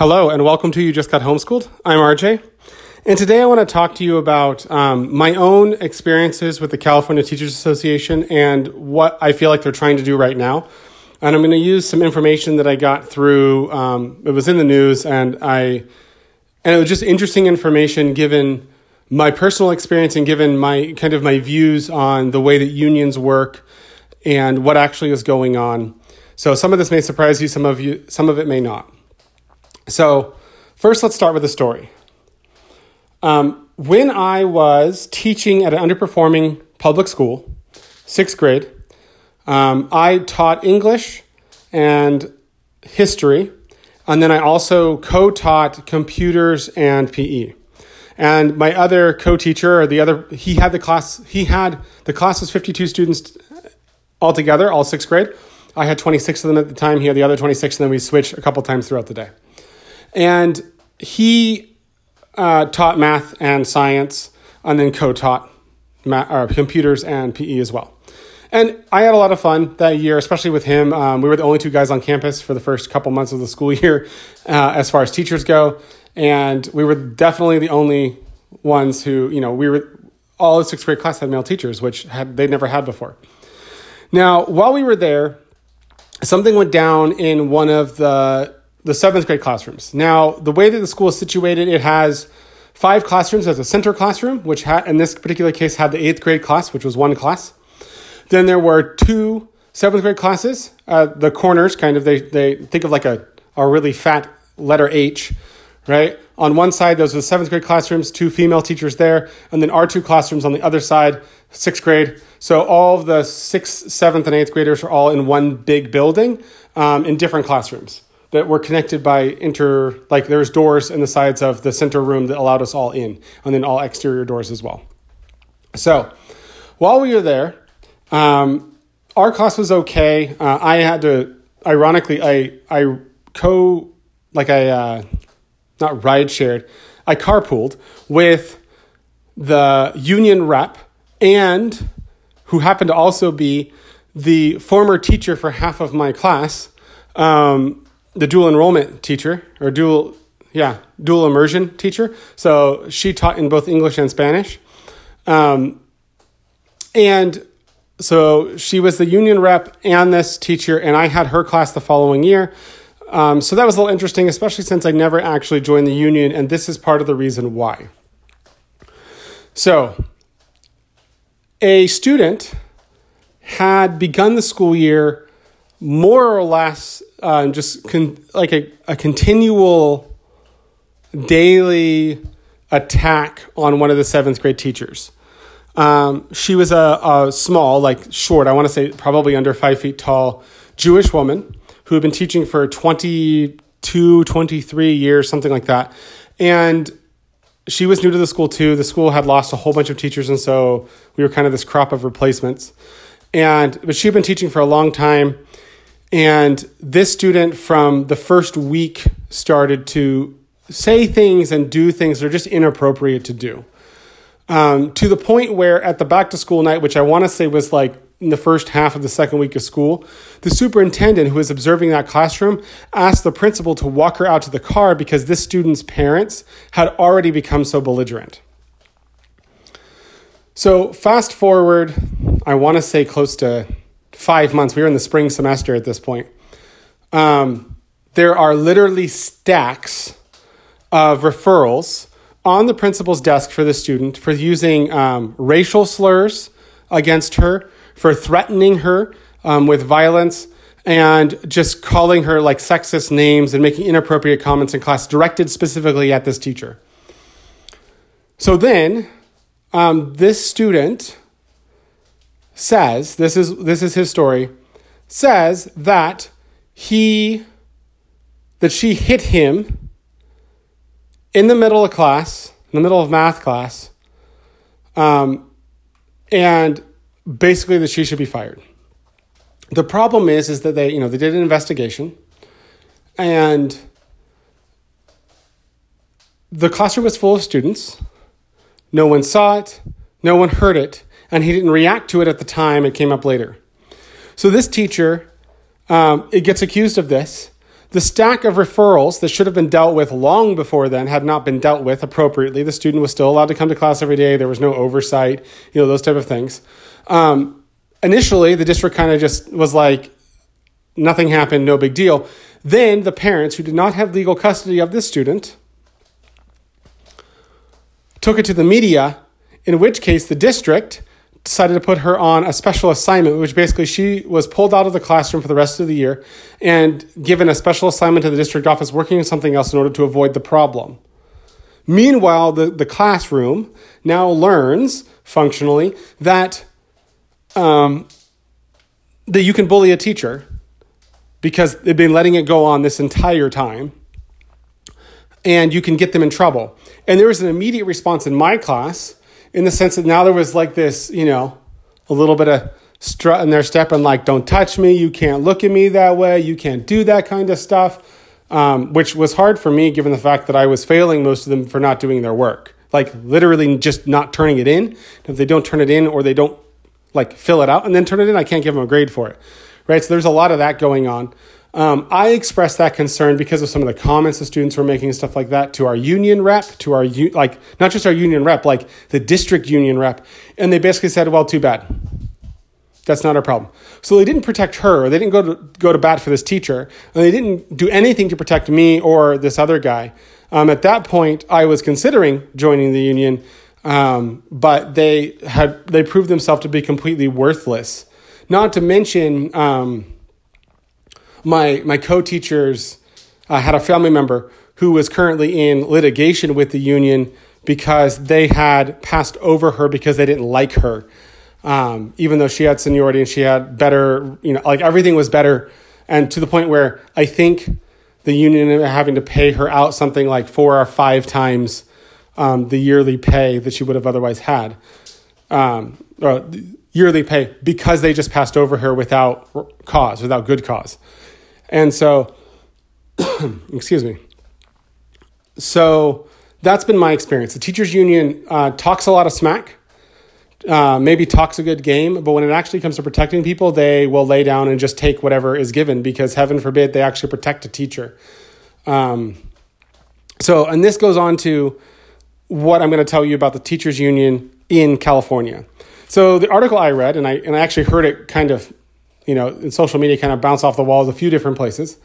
Hello, and welcome to You Just Got Homeschooled. I'm RJ, and today I want to talk to you about um, my own experiences with the California Teachers Association and what I feel like they're trying to do right now. And I'm going to use some information that I got through. Um, it was in the news, and I and it was just interesting information given my personal experience and given my kind of my views on the way that unions work and what actually is going on. So some of this may surprise you, some of you, some of it may not. So, first, let's start with the story. Um, when I was teaching at an underperforming public school, sixth grade, um, I taught English and history, and then I also co taught computers and PE. And my other co teacher, the other, he had the class, he had the class was 52 students altogether, all sixth grade. I had 26 of them at the time. He had the other 26, and then we switched a couple times throughout the day. And he uh, taught math and science, and then co-taught math, or computers and PE as well. And I had a lot of fun that year, especially with him. Um, we were the only two guys on campus for the first couple months of the school year, uh, as far as teachers go, and we were definitely the only ones who, you know, we were all the sixth grade class had male teachers, which had they'd never had before. Now, while we were there, something went down in one of the the seventh grade classrooms. Now, the way that the school is situated, it has five classrooms as a center classroom, which had, in this particular case had the eighth grade class, which was one class. Then there were two seventh grade classes. Uh, the corners, kind of, they, they think of like a, a really fat letter H, right? On one side, those were the seventh grade classrooms, two female teachers there, and then our two classrooms on the other side, sixth grade. So all of the sixth, seventh, and eighth graders are all in one big building um, in different classrooms that were connected by inter like there's doors in the sides of the center room that allowed us all in and then all exterior doors as well. So while we were there um, our class was okay. Uh, i had to ironically i i co like i uh, not ride shared i carpooled with the union rep and who happened to also be the former teacher for half of my class um, the dual enrollment teacher or dual yeah dual immersion teacher. So she taught in both english and spanish. Um, and so she was the union rep and this teacher and i had her class the following year. Um, so that was a little interesting especially since i never actually joined the union and this is part of the reason why. So a student had begun the school year more or less uh, just con- like a, a continual daily attack on one of the seventh grade teachers. Um, she was a, a, small, like short, I want to say probably under five feet tall Jewish woman who had been teaching for 22, 23 years, something like that. And she was new to the school too. The school had lost a whole bunch of teachers, and so we were kind of this crop of replacements. And but she had been teaching for a long time and this student, from the first week, started to say things and do things that are just inappropriate to do. Um, to the point where at the back to school night, which I want to say was like in the first half of the second week of school, the superintendent who was observing that classroom asked the principal to walk her out to the car because this student's parents had already become so belligerent. So, fast forward, I want to say close to five months. We were in the spring semester at this point. Um, there are literally stacks of referrals on the principal's desk for the student for using um, racial slurs against her, for threatening her um, with violence, and just calling her like sexist names and making inappropriate comments in class directed specifically at this teacher. So then, um, this student says this is this is his story says that he that she hit him in the middle of class in the middle of math class um, and basically that she should be fired. The problem is is that they you know they did an investigation and the classroom was full of students. No one saw it. No one heard it and he didn't react to it at the time, it came up later. So this teacher, um, it gets accused of this. The stack of referrals that should have been dealt with long before then had not been dealt with appropriately. The student was still allowed to come to class every day. There was no oversight, you know, those type of things. Um, initially, the district kind of just was like, nothing happened, no big deal. Then the parents who did not have legal custody of this student took it to the media, in which case the district decided to put her on a special assignment, which basically she was pulled out of the classroom for the rest of the year and given a special assignment to the district office working on something else in order to avoid the problem. Meanwhile, the, the classroom now learns functionally that, um, that you can bully a teacher because they've been letting it go on this entire time and you can get them in trouble. And there was an immediate response in my class in the sense that now there was like this, you know, a little bit of strut in their step and like, don't touch me, you can't look at me that way, you can't do that kind of stuff, um, which was hard for me given the fact that I was failing most of them for not doing their work. Like literally just not turning it in. If they don't turn it in or they don't like fill it out and then turn it in, I can't give them a grade for it. Right? So there's a lot of that going on. Um, I expressed that concern because of some of the comments the students were making and stuff like that to our union rep, to our like not just our union rep, like the district union rep, and they basically said, "Well, too bad. That's not our problem." So they didn't protect her. They didn't go to go to bat for this teacher, and they didn't do anything to protect me or this other guy. Um, at that point, I was considering joining the union, um, but they had they proved themselves to be completely worthless. Not to mention. My my co-teachers uh, had a family member who was currently in litigation with the union because they had passed over her because they didn't like her. Um, even though she had seniority and she had better you know like everything was better. And to the point where i think the union having to pay her out something like four or five times um, the yearly pay that she would have otherwise had. Um, or yearly pay because they just passed over her without cause without good cause and so, excuse me. So that's been my experience. The teachers union uh, talks a lot of smack, uh, maybe talks a good game, but when it actually comes to protecting people, they will lay down and just take whatever is given because heaven forbid they actually protect a teacher. Um, so, and this goes on to what I'm going to tell you about the teachers union in California. So the article I read, and I and I actually heard it kind of you know, social media kind of bounce off the walls a few different places.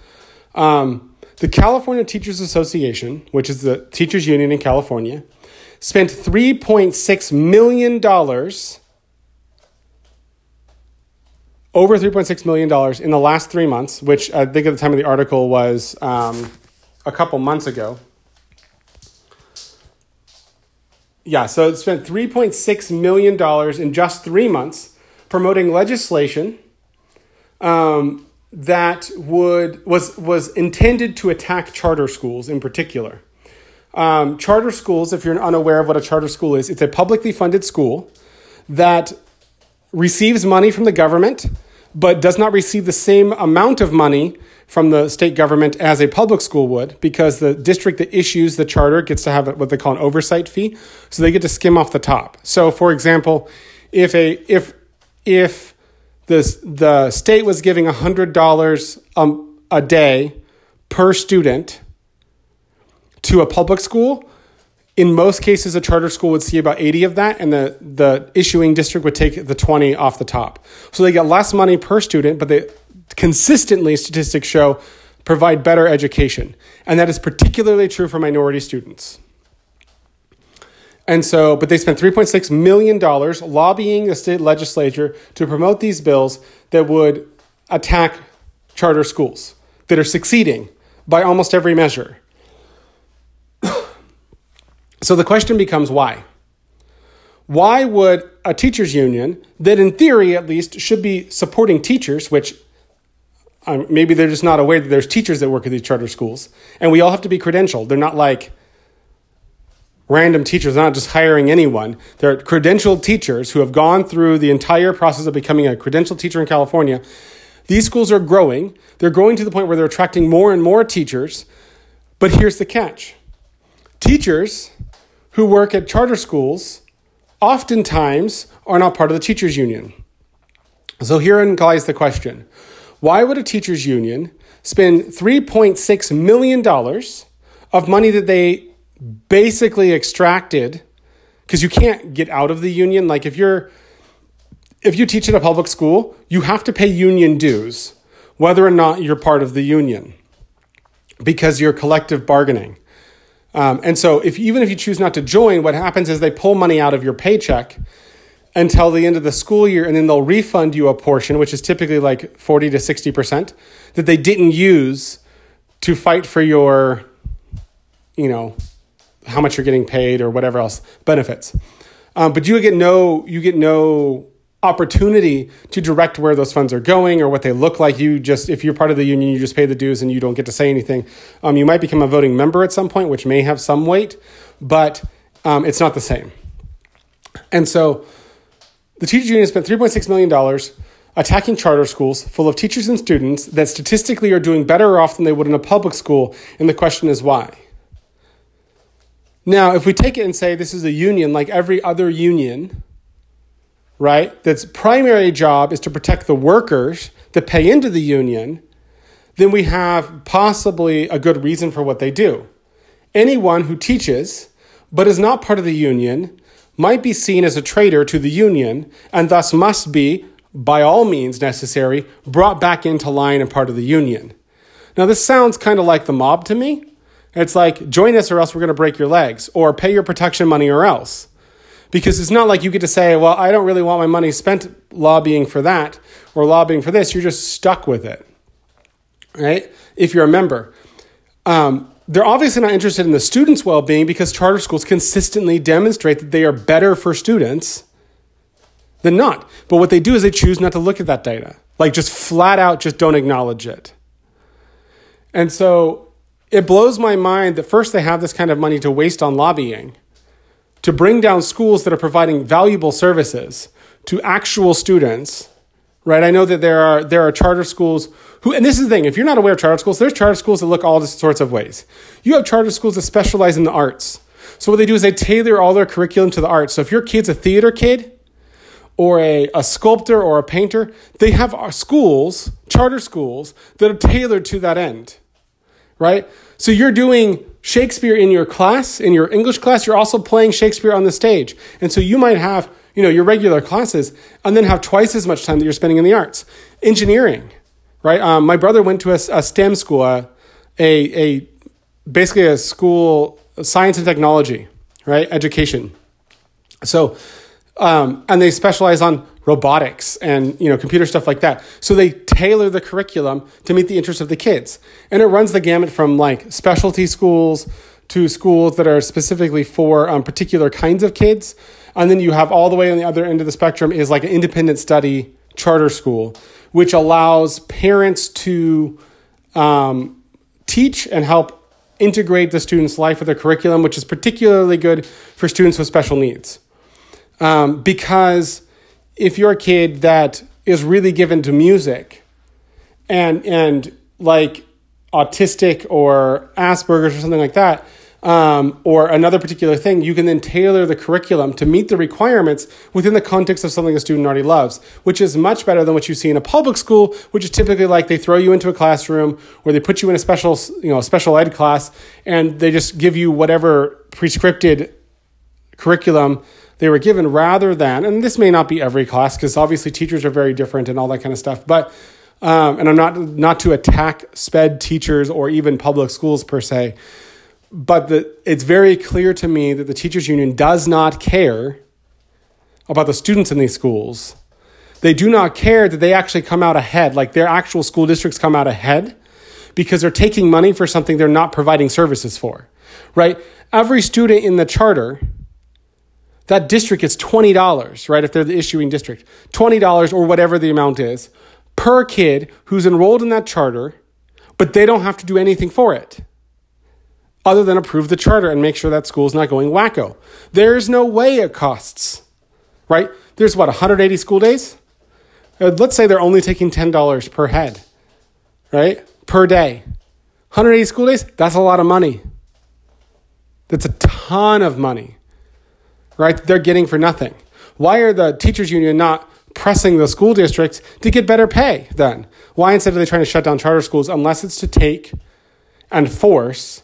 Um, the California Teachers Association, which is the teachers union in California, spent $3.6 million, over $3.6 million in the last three months, which I think at the time of the article was um, a couple months ago. Yeah, so it spent $3.6 million in just three months promoting legislation um, that would was was intended to attack charter schools in particular. Um, charter schools, if you're unaware of what a charter school is, it's a publicly funded school that receives money from the government, but does not receive the same amount of money from the state government as a public school would, because the district that issues the charter gets to have what they call an oversight fee, so they get to skim off the top. So, for example, if a if if the, the state was giving $100 um, a day per student to a public school. In most cases, a charter school would see about 80 of that, and the, the issuing district would take the 20 off the top. So they get less money per student, but they consistently, statistics show, provide better education. And that is particularly true for minority students. And so, but they spent $3.6 million lobbying the state legislature to promote these bills that would attack charter schools that are succeeding by almost every measure. so the question becomes why? Why would a teachers' union, that in theory at least should be supporting teachers, which um, maybe they're just not aware that there's teachers that work at these charter schools, and we all have to be credentialed. They're not like random teachers, not just hiring anyone. They're credentialed teachers who have gone through the entire process of becoming a credentialed teacher in California. These schools are growing. They're growing to the point where they're attracting more and more teachers. But here's the catch teachers who work at charter schools oftentimes are not part of the teachers' union. So herein lies the question why would a teachers' union spend $3.6 million of money that they basically extracted because you can't get out of the union. Like if you're if you teach at a public school, you have to pay union dues, whether or not you're part of the union, because you're collective bargaining. Um, and so, if even if you choose not to join, what happens is they pull money out of your paycheck until the end of the school year, and then they'll refund you a portion, which is typically like forty to sixty percent, that they didn't use to fight for your, you know, how much you're getting paid or whatever else benefits. Um, but you get no you get no opportunity to direct where those funds are going or what they look like. You just, if you're part of the union, you just pay the dues and you don't get to say anything. Um, you might become a voting member at some point, which may have some weight, but um, it's not the same. And so the teachers union spent $3.6 million attacking charter schools full of teachers and students that statistically are doing better off than they would in a public school. And the question is why? Now, if we take it and say this is a union like every other union, right, that's primary job is to protect the workers that pay into the union, then we have possibly a good reason for what they do. Anyone who teaches but is not part of the union might be seen as a traitor to the union and thus must be, by all means necessary, brought back into line and part of the union. Now, this sounds kind of like the mob to me. It's like, join us or else we're going to break your legs, or pay your protection money or else because it's not like you get to say, well, I don't really want my money spent lobbying for that or lobbying for this. You're just stuck with it, right? If you're a member. Um, they're obviously not interested in the students' well being because charter schools consistently demonstrate that they are better for students than not. But what they do is they choose not to look at that data. Like just flat out, just don't acknowledge it. And so it blows my mind that first they have this kind of money to waste on lobbying to bring down schools that are providing valuable services to actual students right? I know that there are there are charter schools who and this is the thing if you're not aware of charter schools there's charter schools that look all sorts of ways. You have charter schools that specialize in the arts. So what they do is they tailor all their curriculum to the arts. So if your kid's a theater kid or a, a sculptor or a painter they have uh, schools charter schools that are tailored to that end right so you're doing Shakespeare in your class, in your English class, you're also playing Shakespeare on the stage. And so you might have, you know, your regular classes and then have twice as much time that you're spending in the arts. Engineering, right? Um, my brother went to a, a STEM school, a, a, a basically a school, science and technology, right? Education. So, um, and they specialize on robotics and you know computer stuff like that. So they tailor the curriculum to meet the interests of the kids. And it runs the gamut from like specialty schools to schools that are specifically for um, particular kinds of kids. And then you have all the way on the other end of the spectrum is like an independent study charter school which allows parents to um, teach and help integrate the student's life with their curriculum which is particularly good for students with special needs. Um, because if you're a kid that is really given to music and and like autistic or Asperger's or something like that, um, or another particular thing, you can then tailor the curriculum to meet the requirements within the context of something a student already loves, which is much better than what you see in a public school, which is typically like they throw you into a classroom or they put you in a special, you know, special ed class and they just give you whatever prescripted curriculum they were given rather than, and this may not be every class because obviously teachers are very different and all that kind of stuff, but um, and I'm not not to attack sped teachers or even public schools per se, but the, it's very clear to me that the teachers union does not care about the students in these schools. They do not care that they actually come out ahead, like their actual school districts come out ahead because they're taking money for something they're not providing services for. Right? Every student in the charter that district gets $20, right? If they're the issuing district, $20 or whatever the amount is per kid who's enrolled in that charter, but they don't have to do anything for it other than approve the charter and make sure that school's not going wacko. There's no way it costs, right? There's what, 180 school days? Uh, let's say they're only taking $10 per head, right? Per day. 180 school days, that's a lot of money. That's a ton of money right? They're getting for nothing. Why are the teachers union not pressing the school districts to get better pay then? Why instead are they trying to shut down charter schools unless it's to take and force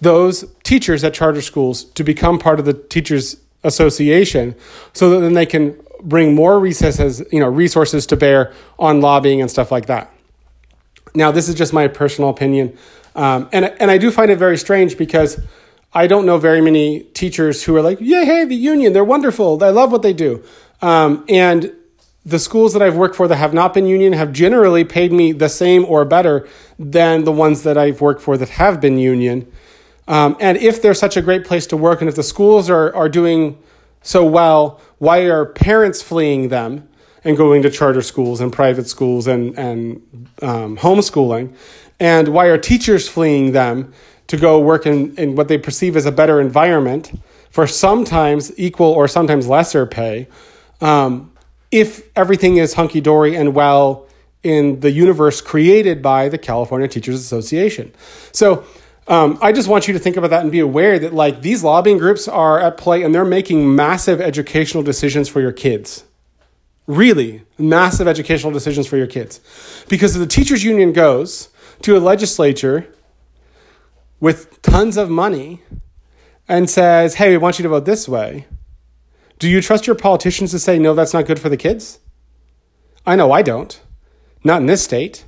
those teachers at charter schools to become part of the teachers association so that then they can bring more resources, you know, resources to bear on lobbying and stuff like that. Now, this is just my personal opinion. Um, and, and I do find it very strange because I don't know very many teachers who are like, yeah, hey, the union, they're wonderful. I love what they do. Um, and the schools that I've worked for that have not been union have generally paid me the same or better than the ones that I've worked for that have been union. Um, and if they're such a great place to work and if the schools are, are doing so well, why are parents fleeing them and going to charter schools and private schools and, and um, homeschooling? And why are teachers fleeing them to go work in, in what they perceive as a better environment for sometimes equal or sometimes lesser pay? Um, if everything is hunky dory and well in the universe created by the California Teachers Association. So, um, I just want you to think about that and be aware that like these lobbying groups are at play and they're making massive educational decisions for your kids. Really massive educational decisions for your kids. Because if the teachers union goes to a legislature with tons of money and says, hey, we want you to vote this way, do you trust your politicians to say, no, that's not good for the kids? I know I don't. Not in this state.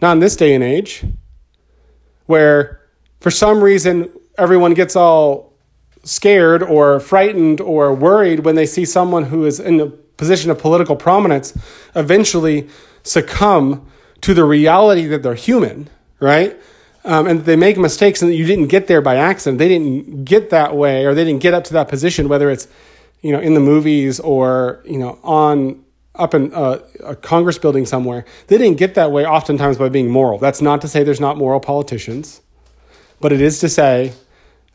Not in this day and age where for some reason, everyone gets all scared or frightened or worried when they see someone who is in a position of political prominence eventually succumb to the reality that they're human, right? Um, and they make mistakes and you didn't get there by accident. They didn't get that way or they didn't get up to that position, whether it's, you know, in the movies or, you know, on up in a Congress building somewhere. They didn't get that way oftentimes by being moral. That's not to say there's not moral politicians. But it is to say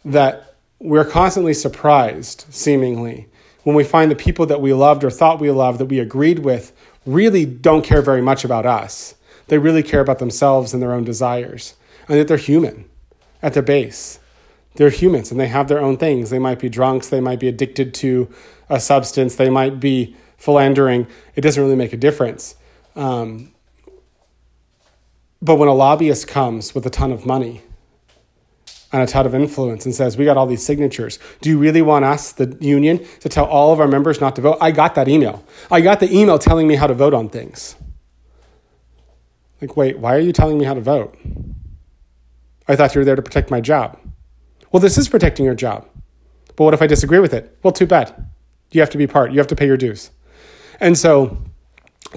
that we're constantly surprised, seemingly, when we find the people that we loved or thought we loved, that we agreed with, really don't care very much about us. They really care about themselves and their own desires, and that they're human at their base. They're humans and they have their own things. They might be drunks, they might be addicted to a substance, they might be philandering. It doesn't really make a difference. Um, but when a lobbyist comes with a ton of money, and a ton of influence and says, We got all these signatures. Do you really want us, the union, to tell all of our members not to vote? I got that email. I got the email telling me how to vote on things. Like, wait, why are you telling me how to vote? I thought you were there to protect my job. Well, this is protecting your job. But what if I disagree with it? Well, too bad. You have to be part, you have to pay your dues. And so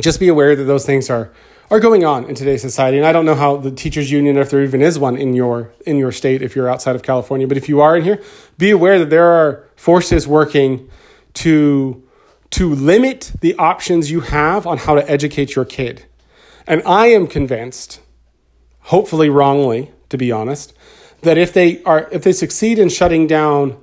just be aware that those things are are going on in today's society. And I don't know how the teachers union, if there even is one in your in your state, if you're outside of California, but if you are in here, be aware that there are forces working to to limit the options you have on how to educate your kid. And I am convinced, hopefully wrongly, to be honest, that if they are if they succeed in shutting down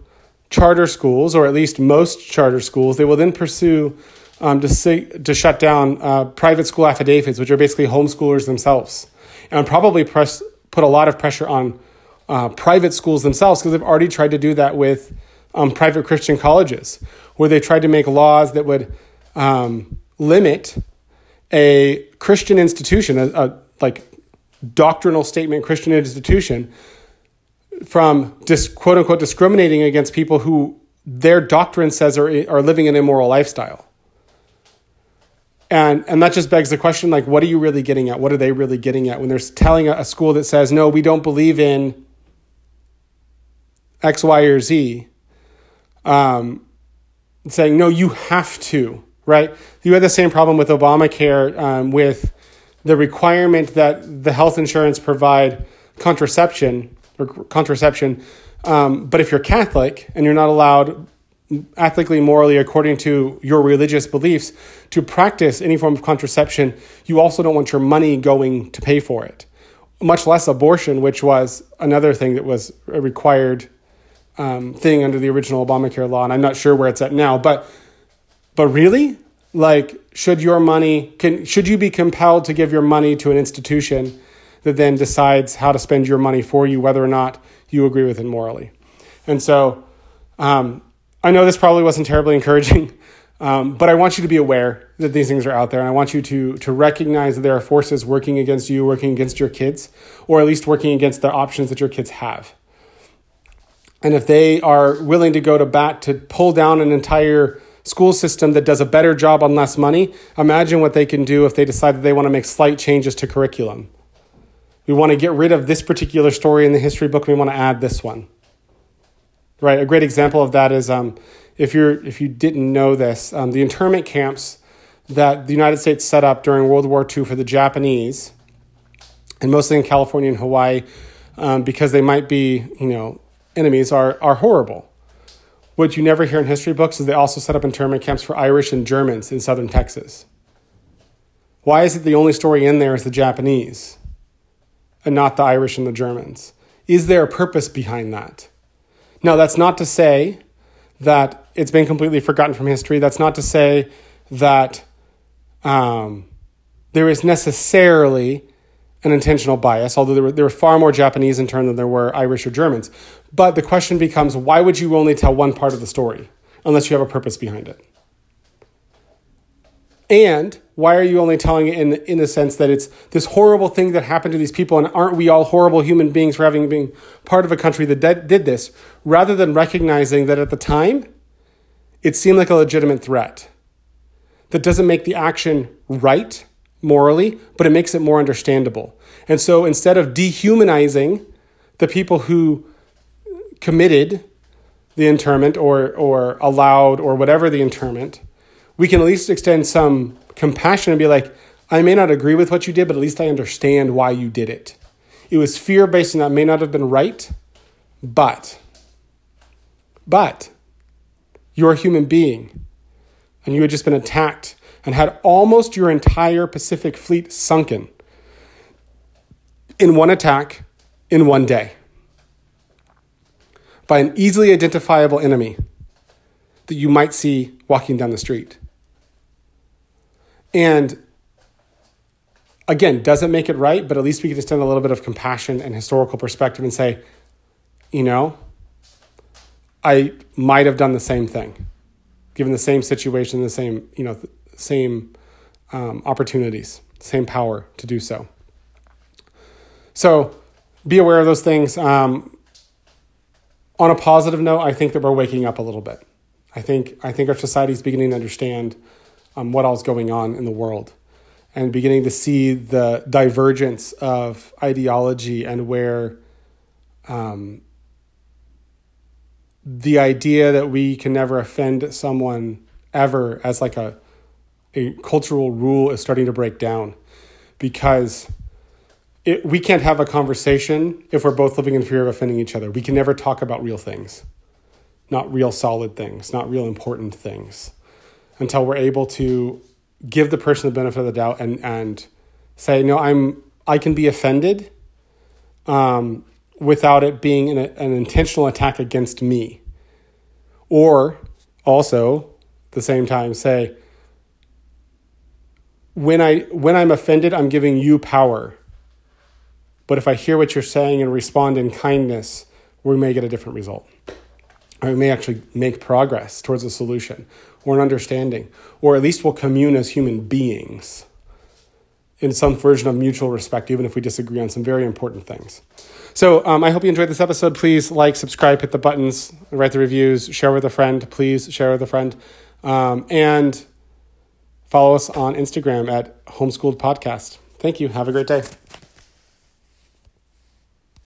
charter schools, or at least most charter schools, they will then pursue um, to, say, to shut down uh, private school affidavits, which are basically homeschoolers themselves, and probably press, put a lot of pressure on uh, private schools themselves because they've already tried to do that with um, private Christian colleges, where they tried to make laws that would um, limit a Christian institution, a, a like doctrinal statement Christian institution, from dis, quote unquote discriminating against people who their doctrine says are, are living an immoral lifestyle. And, and that just begs the question like, what are you really getting at? What are they really getting at when they're telling a, a school that says, no, we don't believe in X, Y, or Z? Um, saying, no, you have to, right? You had the same problem with Obamacare um, with the requirement that the health insurance provide contraception or contraception. Um, but if you're Catholic and you're not allowed ethically, morally, according to your religious beliefs, to practice any form of contraception, you also don't want your money going to pay for it. Much less abortion, which was another thing that was a required um, thing under the original Obamacare law, and I'm not sure where it's at now. But, but really, like, should your money can should you be compelled to give your money to an institution that then decides how to spend your money for you, whether or not you agree with it morally? And so, um, I know this probably wasn't terribly encouraging, Um, but I want you to be aware that these things are out there, and I want you to to recognize that there are forces working against you, working against your kids, or at least working against the options that your kids have. And if they are willing to go to bat to pull down an entire school system that does a better job on less money, imagine what they can do if they decide that they want to make slight changes to curriculum. We want to get rid of this particular story in the history book, we want to add this one. Right, a great example of that is um, if you're if you didn't know this, um, the internment camps that the United States set up during World War II for the Japanese, and mostly in California and Hawaii, um, because they might be you know enemies, are are horrible. What you never hear in history books is they also set up internment camps for Irish and Germans in southern Texas. Why is it the only story in there is the Japanese and not the Irish and the Germans? Is there a purpose behind that? Now, that's not to say that it's been completely forgotten from history. That's not to say that um, there is necessarily an intentional bias, although there were, there were far more Japanese in turn than there were Irish or Germans. But the question becomes why would you only tell one part of the story unless you have a purpose behind it? And why are you only telling it in, in the sense that it's this horrible thing that happened to these people and aren't we all horrible human beings for having been part of a country that did, did this rather than recognizing that at the time it seemed like a legitimate threat that doesn't make the action right morally but it makes it more understandable and so instead of dehumanizing the people who committed the interment or, or allowed or whatever the interment we can at least extend some compassion and be like, I may not agree with what you did, but at least I understand why you did it. It was fear based and that may not have been right, but, but, you're a human being and you had just been attacked and had almost your entire Pacific fleet sunken in one attack in one day by an easily identifiable enemy that you might see walking down the street. And again, doesn't make it right, but at least we can extend a little bit of compassion and historical perspective and say, you know, I might have done the same thing, given the same situation, the same, you know, same um, opportunities, same power to do so. So be aware of those things. Um, on a positive note, I think that we're waking up a little bit. I think I think our society is beginning to understand um, what else going on in the world and beginning to see the divergence of ideology and where um, the idea that we can never offend someone ever as like a, a cultural rule is starting to break down because it, we can't have a conversation if we're both living in fear of offending each other. We can never talk about real things, not real solid things, not real important things until we're able to give the person the benefit of the doubt and and say no i'm i can be offended um, without it being an, an intentional attack against me or also at the same time say when i when i'm offended i'm giving you power but if i hear what you're saying and respond in kindness we may get a different result or we may actually make progress towards a solution or an understanding, or at least we'll commune as human beings in some version of mutual respect, even if we disagree on some very important things. So um, I hope you enjoyed this episode. Please like, subscribe, hit the buttons, write the reviews, share with a friend. Please share with a friend. Um, and follow us on Instagram at Homeschooled Podcast. Thank you. Have a great day.